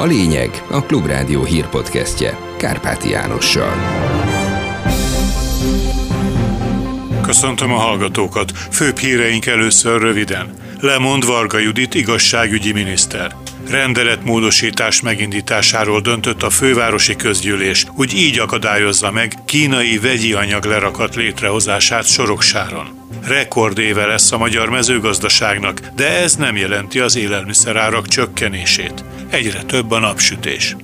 A lényeg a Klubrádió hírpodcastje Kárpáti Jánossal. Köszöntöm a hallgatókat. Főbb híreink először röviden. Lemond Varga Judit igazságügyi miniszter. Rendeletmódosítás megindításáról döntött a fővárosi közgyűlés, hogy így akadályozza meg kínai vegyi anyag lerakat létrehozását Soroksáron. Rekordéve lesz a magyar mezőgazdaságnak, de ez nem jelenti az élelmiszerárak csökkenését. Egyre több a napsütés.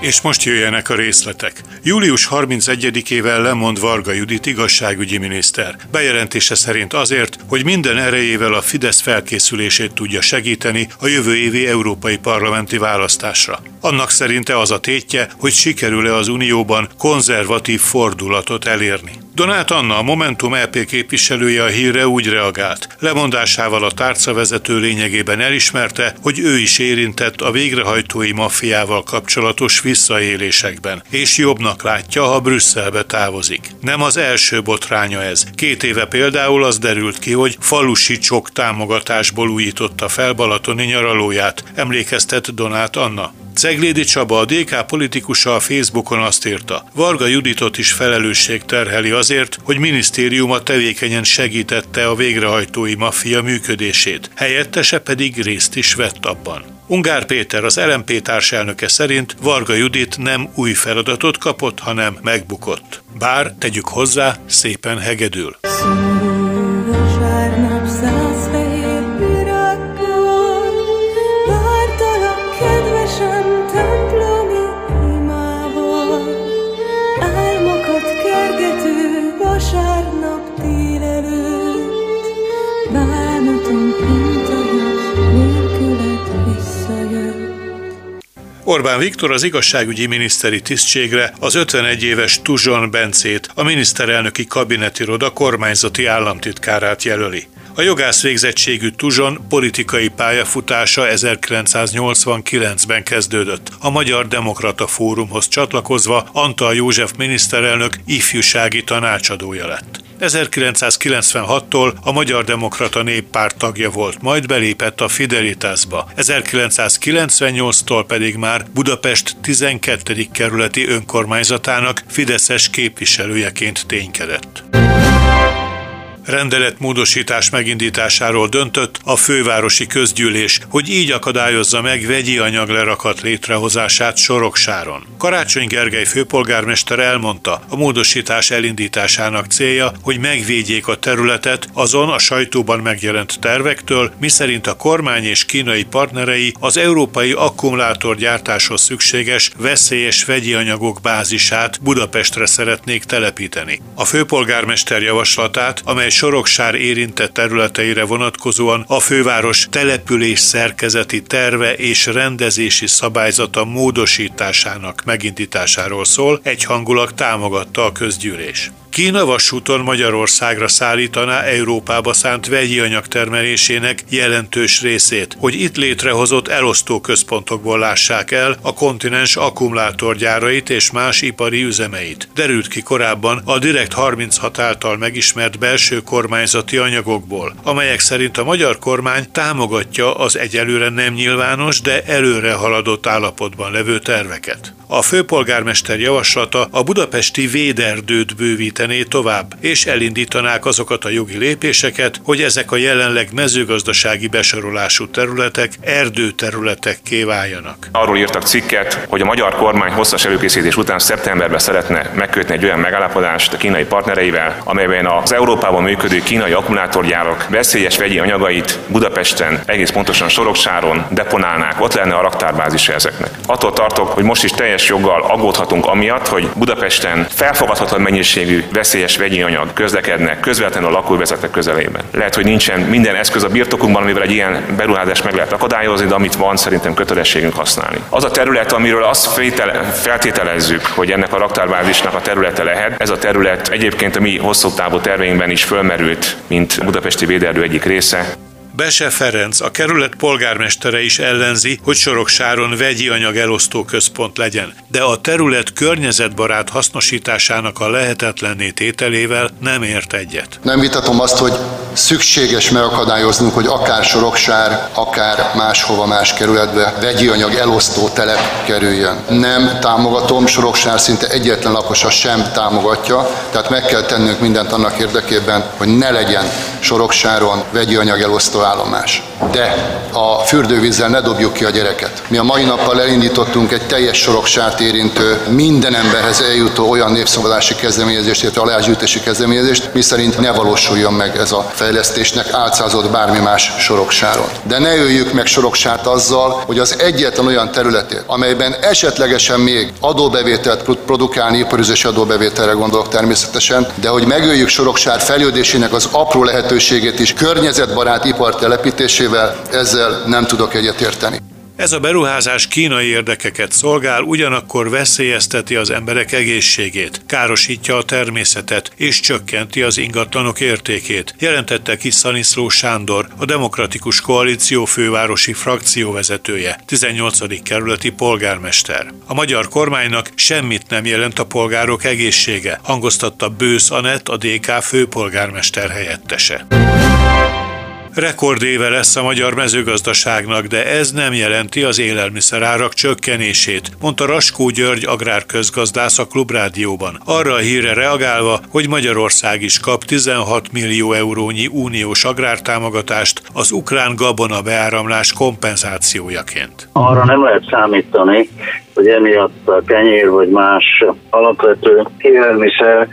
És most jöjjenek a részletek. Július 31-ével lemond Varga Judit igazságügyi miniszter. Bejelentése szerint azért, hogy minden erejével a Fidesz felkészülését tudja segíteni a jövő évi európai parlamenti választásra. Annak szerinte az a tétje, hogy sikerül-e az Unióban konzervatív fordulatot elérni. Donát Anna, a Momentum EP képviselője a hírre úgy reagált. Lemondásával a tárcavezető lényegében elismerte, hogy ő is érintett a végrehajtói maffiával kapcsolatos visszaélésekben, és jobbnak látja, ha Brüsszelbe távozik. Nem az első botránya ez. Két éve például az derült ki, hogy falusi csok támogatásból újította fel Balatoni nyaralóját, emlékeztet Donát Anna. Ceglédi Csaba, a DK politikusa a Facebookon azt írta, Varga Juditot is felelősség terheli azért, hogy minisztériuma tevékenyen segítette a végrehajtói maffia működését, helyettese pedig részt is vett abban. Ungár Péter, az LMP társelnöke szerint Varga Judit nem új feladatot kapott, hanem megbukott. Bár, tegyük hozzá, szépen hegedül. Orbán Viktor az igazságügyi miniszteri tisztségre az 51 éves Tuzson Bencét, a miniszterelnöki kabinetiroda kormányzati államtitkárát jelöli. A jogász végzettségű Tuzson politikai pályafutása 1989-ben kezdődött. A Magyar Demokrata Fórumhoz csatlakozva Antal József miniszterelnök ifjúsági tanácsadója lett. 1996-tól a Magyar Demokrata Néppárt tagja volt, majd belépett a Fidelitasba. 1998-tól pedig már Budapest 12. kerületi önkormányzatának Fideszes képviselőjeként ténykedett rendeletmódosítás megindításáról döntött a fővárosi közgyűlés, hogy így akadályozza meg vegyi anyag lerakat létrehozását Soroksáron. Karácsony Gergely főpolgármester elmondta, a módosítás elindításának célja, hogy megvédjék a területet azon a sajtóban megjelent tervektől, miszerint a kormány és kínai partnerei az európai akkumulátorgyártáshoz szükséges veszélyes vegyi anyagok bázisát Budapestre szeretnék telepíteni. A főpolgármester javaslatát, amely Soroksár érintett területeire vonatkozóan a főváros település szerkezeti terve és rendezési szabályzata módosításának megindításáról szól, egyhangulag támogatta a közgyűlés. Kína vasúton Magyarországra szállítaná Európába szánt vegyi anyag termelésének jelentős részét, hogy itt létrehozott elosztó központokból lássák el a kontinens akkumulátorgyárait és más ipari üzemeit. Derült ki korábban a Direkt 36 által megismert belső kormányzati anyagokból, amelyek szerint a magyar kormány támogatja az egyelőre nem nyilvános, de előre haladott állapotban levő terveket. A főpolgármester javaslata a budapesti véderdőt bővítené tovább, és elindítanák azokat a jogi lépéseket, hogy ezek a jelenleg mezőgazdasági besorolású területek erdőterületekké váljanak. Arról írtak cikket, hogy a magyar kormány hosszas előkészítés után szeptemberben szeretne megkötni egy olyan megállapodást a kínai partnereivel, amelyben az Európában működő kínai akkumulátorgyárak veszélyes vegyi anyagait Budapesten, egész pontosan Soroksáron deponálnák, ott lenne a raktárbázis ezeknek. Attól tartok, hogy most is teljes joggal aggódhatunk amiatt, hogy Budapesten felfogadhatatlan mennyiségű veszélyes vegyi anyag közlekednek közvetlenül a lakóvezetek közelében. Lehet, hogy nincsen minden eszköz a birtokunkban, amivel egy ilyen beruházást meg lehet akadályozni, de amit van, szerintem kötelességünk használni. Az a terület, amiről azt feltételezzük, hogy ennek a raktárbázisnak a területe lehet, ez a terület egyébként a mi hosszú távú terveinkben is fölmerült, mint budapesti véderdő egyik része. Bese Ferenc, a kerület polgármestere is ellenzi, hogy Soroksáron vegyi anyag elosztó központ legyen, de a terület környezetbarát hasznosításának a lehetetlenné tételével nem ért egyet. Nem vitatom azt, hogy szükséges megakadályoznunk, hogy akár Soroksár, akár máshova más kerületbe vegyi anyag elosztó telep kerüljön. Nem támogatom, Soroksár szinte egyetlen lakosa sem támogatja, tehát meg kell tennünk mindent annak érdekében, hogy ne legyen Soroksáron vegyi anyag elosztó állomás. De a fürdővízzel ne dobjuk ki a gyereket. Mi a mai nappal elindítottunk egy teljes Soroksárt érintő, minden emberhez eljutó olyan népszavazási kezdeményezést, illetve alázsgyűjtési kezdeményezést, miszerint ne valósuljon meg ez a fejlesztésnek álcázott bármi más Soroksáron. De ne öljük meg Soroksárt azzal, hogy az egyetlen olyan területét, amelyben esetlegesen még adóbevételt produkálni, iparüzési adóbevételre gondolok természetesen, de hogy megöljük Soroksár fejlődésének az apró lehetőségét is környezetbarát ipar telepítésével, ezzel nem tudok egyetérteni. Ez a beruházás kínai érdekeket szolgál, ugyanakkor veszélyezteti az emberek egészségét, károsítja a természetet és csökkenti az ingatlanok értékét, jelentette ki Szaniszló Sándor, a Demokratikus Koalíció fővárosi frakcióvezetője, 18. kerületi polgármester. A magyar kormánynak semmit nem jelent a polgárok egészsége, hangoztatta Bősz Anett, a DK főpolgármester helyettese. Rekordéve lesz a magyar mezőgazdaságnak, de ez nem jelenti az élelmiszerárak csökkenését, mondta Raskó György agrárközgazdász a Klubrádióban. Arra a híre reagálva, hogy Magyarország is kap 16 millió eurónyi uniós agrártámogatást az ukrán gabona beáramlás kompenzációjaként. Arra nem lehet számítani, hogy emiatt a kenyér vagy más alapvető élelmiszer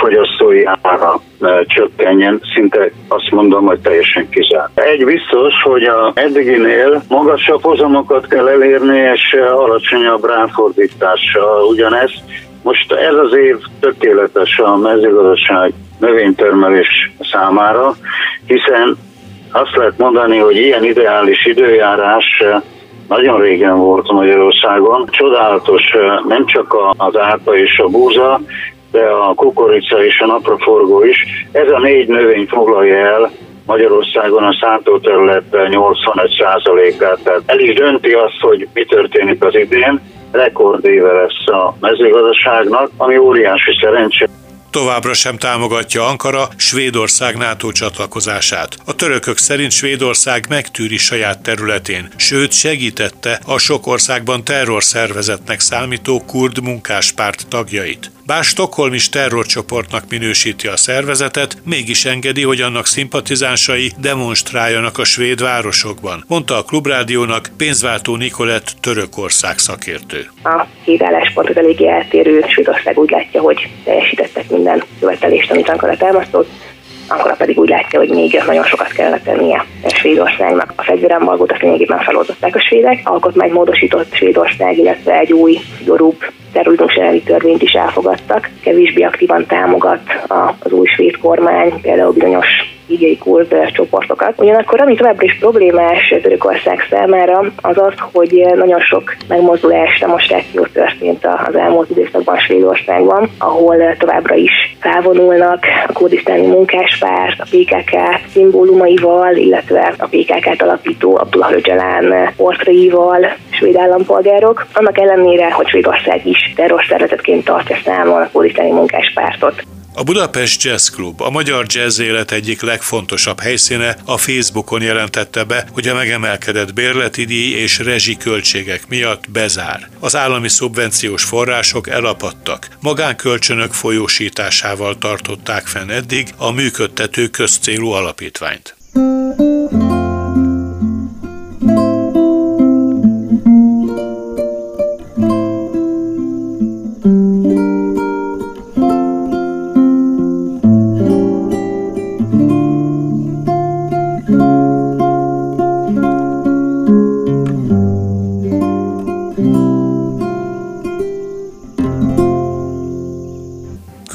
fogyasztói ára csökkenjen, szinte azt mondom, hogy teljesen kizárt. Egy biztos, hogy a eddiginél magasabb hozamokat kell elérni, és alacsonyabb ráfordítással ugyanezt. Most ez az év tökéletes a mezőgazdaság növénytermelés számára, hiszen azt lehet mondani, hogy ilyen ideális időjárás nagyon régen volt Magyarországon. Csodálatos nem csak az árpa és a búza, de a kukorica és a napraforgó is. Ez a négy növény foglalja el Magyarországon a szántóterület 85%-át, tehát el is dönti azt, hogy mi történik az idén. Rekordéve lesz a mezőgazdaságnak, ami óriási szerencsé továbbra sem támogatja Ankara Svédország NATO csatlakozását. A törökök szerint Svédország megtűri saját területén, sőt segítette a sok országban terrorszervezetnek számító kurd munkáspárt tagjait. Bár Stockholm is terrorcsoportnak minősíti a szervezetet, mégis engedi, hogy annak szimpatizánsai demonstráljanak a svéd városokban, mondta a Klubrádiónak pénzváltó Nikolett Törökország szakértő. A két álláspontot eléggé eltérő. Svédország úgy látja, hogy teljesítettek minden követelést, amit Ankara támasztott, Ankara pedig úgy látja, hogy még nagyon sokat kellene tennie Svédországnak. A fegyverembargót azt lényegében feloldották a svédek, alkotmány módosított Svédország, illetve egy új, szigorúbb terrorizmus elleni törvényt is elfogadtak. Kevésbé aktívan támogat az új svéd kormány, például bizonyos ígyei kurd csoportokat. Ugyanakkor ami továbbra is problémás Törökország számára, az az, hogy nagyon sok megmozdulás, demonstráció történt az elmúlt időszakban Svédországban, ahol továbbra is felvonulnak a kurdisztáni munkáspárt, a PKK szimbólumaival, illetve a PKK-t alapító Abdullah Öcalan portréival svéd állampolgárok, annak ellenére, hogy Svédország is terrorszervezetként tartja számon a kurdisztáni munkáspártot. A Budapest Jazz Club, a magyar jazz élet egyik legfontosabb helyszíne a Facebookon jelentette be, hogy a megemelkedett bérleti díj és rezsiköltségek miatt bezár. Az állami szubvenciós források elapadtak. Magánkölcsönök folyósításával tartották fenn eddig a működtető közcélú alapítványt.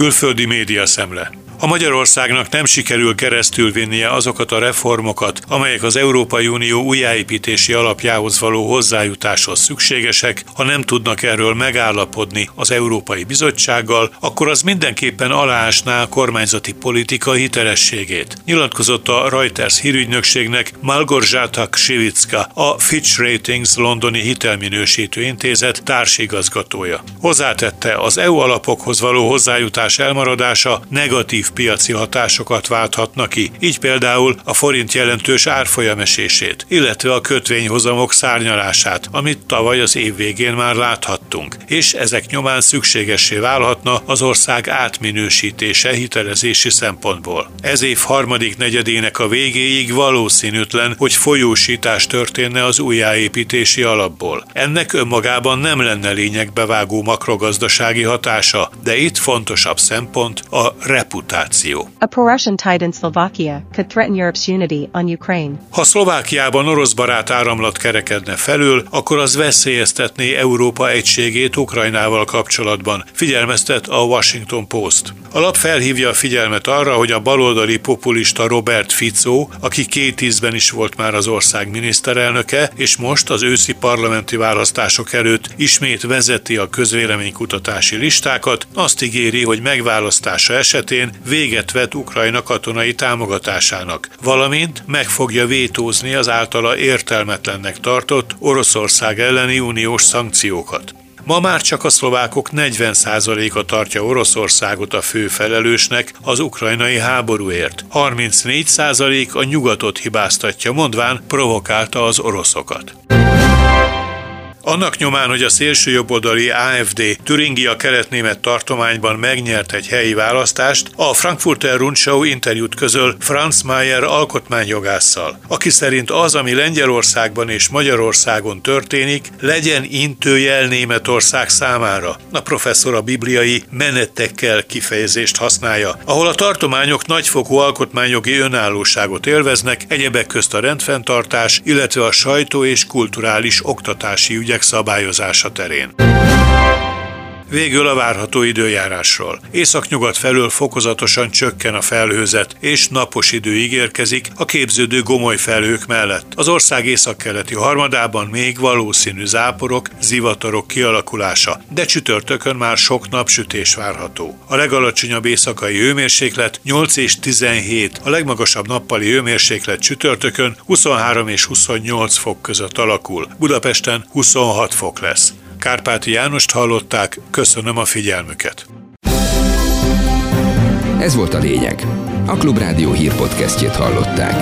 Külföldi média szemle. Ha Magyarországnak nem sikerül keresztülvinnie azokat a reformokat, amelyek az Európai Unió újjáépítési alapjához való hozzájutáshoz szükségesek, ha nem tudnak erről megállapodni az Európai Bizottsággal, akkor az mindenképpen aláásná a kormányzati politika hitelességét. Nyilatkozott a Reuters hírügynökségnek Malgorzata Ksivicka, a Fitch Ratings londoni hitelminősítő intézet társigazgatója. Hozzátette, az EU alapokhoz való hozzájutás elmaradása negatív piaci hatásokat válthatna ki, így például a forint jelentős árfolyamesését, illetve a kötvényhozamok szárnyalását, amit tavaly az év végén már láthattunk, és ezek nyomán szükségessé válhatna az ország átminősítése hitelezési szempontból. Ez év harmadik negyedének a végéig valószínűtlen, hogy folyósítás történne az újjáépítési alapból. Ennek önmagában nem lenne lényegbevágó makrogazdasági hatása, de itt fontosabb szempont a reputáció. A pro-Russian tide in Slovakia could threaten Europe's unity on Ukraine. Ha Szlovákiában orosz barát áramlat kerekedne felül, akkor az veszélyeztetné Európa egységét Ukrajnával kapcsolatban, figyelmeztet a Washington Post. A lap felhívja a figyelmet arra, hogy a baloldali populista Robert Fico, aki két ízben is volt már az ország miniszterelnöke, és most az őszi parlamenti választások előtt ismét vezeti a közvéleménykutatási listákat, azt ígéri, hogy megválasztása esetén véget vet Ukrajna katonai támogatásának, valamint meg fogja vétózni az általa értelmetlennek tartott Oroszország elleni uniós szankciókat. Ma már csak a szlovákok 40%-a tartja Oroszországot a fő felelősnek az ukrajnai háborúért. 34% a nyugatot hibáztatja, mondván provokálta az oroszokat. Annak nyomán, hogy a szélső jobboldali AFD Türingia keletnémet tartományban megnyert egy helyi választást, a Frankfurter Rundschau interjút közöl Franz Mayer alkotmányjogásszal, aki szerint az, ami Lengyelországban és Magyarországon történik, legyen intőjel Németország számára. A professzor a bibliai menettekkel kifejezést használja, ahol a tartományok nagyfokú alkotmányjogi önállóságot élveznek, egyebek közt a rendfenntartás, illetve a sajtó és kulturális oktatási ügyek ügyek szabályozása terén. Végül a várható időjárásról. Északnyugat felől fokozatosan csökken a felhőzet, és napos idő ígérkezik a képződő gomoly felhők mellett. Az ország északkeleti harmadában még valószínű záporok, zivatarok kialakulása, de csütörtökön már sok napsütés várható. A legalacsonyabb éjszakai hőmérséklet 8 és 17, a legmagasabb nappali hőmérséklet csütörtökön 23 és 28 fok között alakul. Budapesten 26 fok lesz. Kárpáti Jánost hallották, köszönöm a figyelmüket. Ez volt a lényeg. A Klubrádió hírpodcastjét hallották.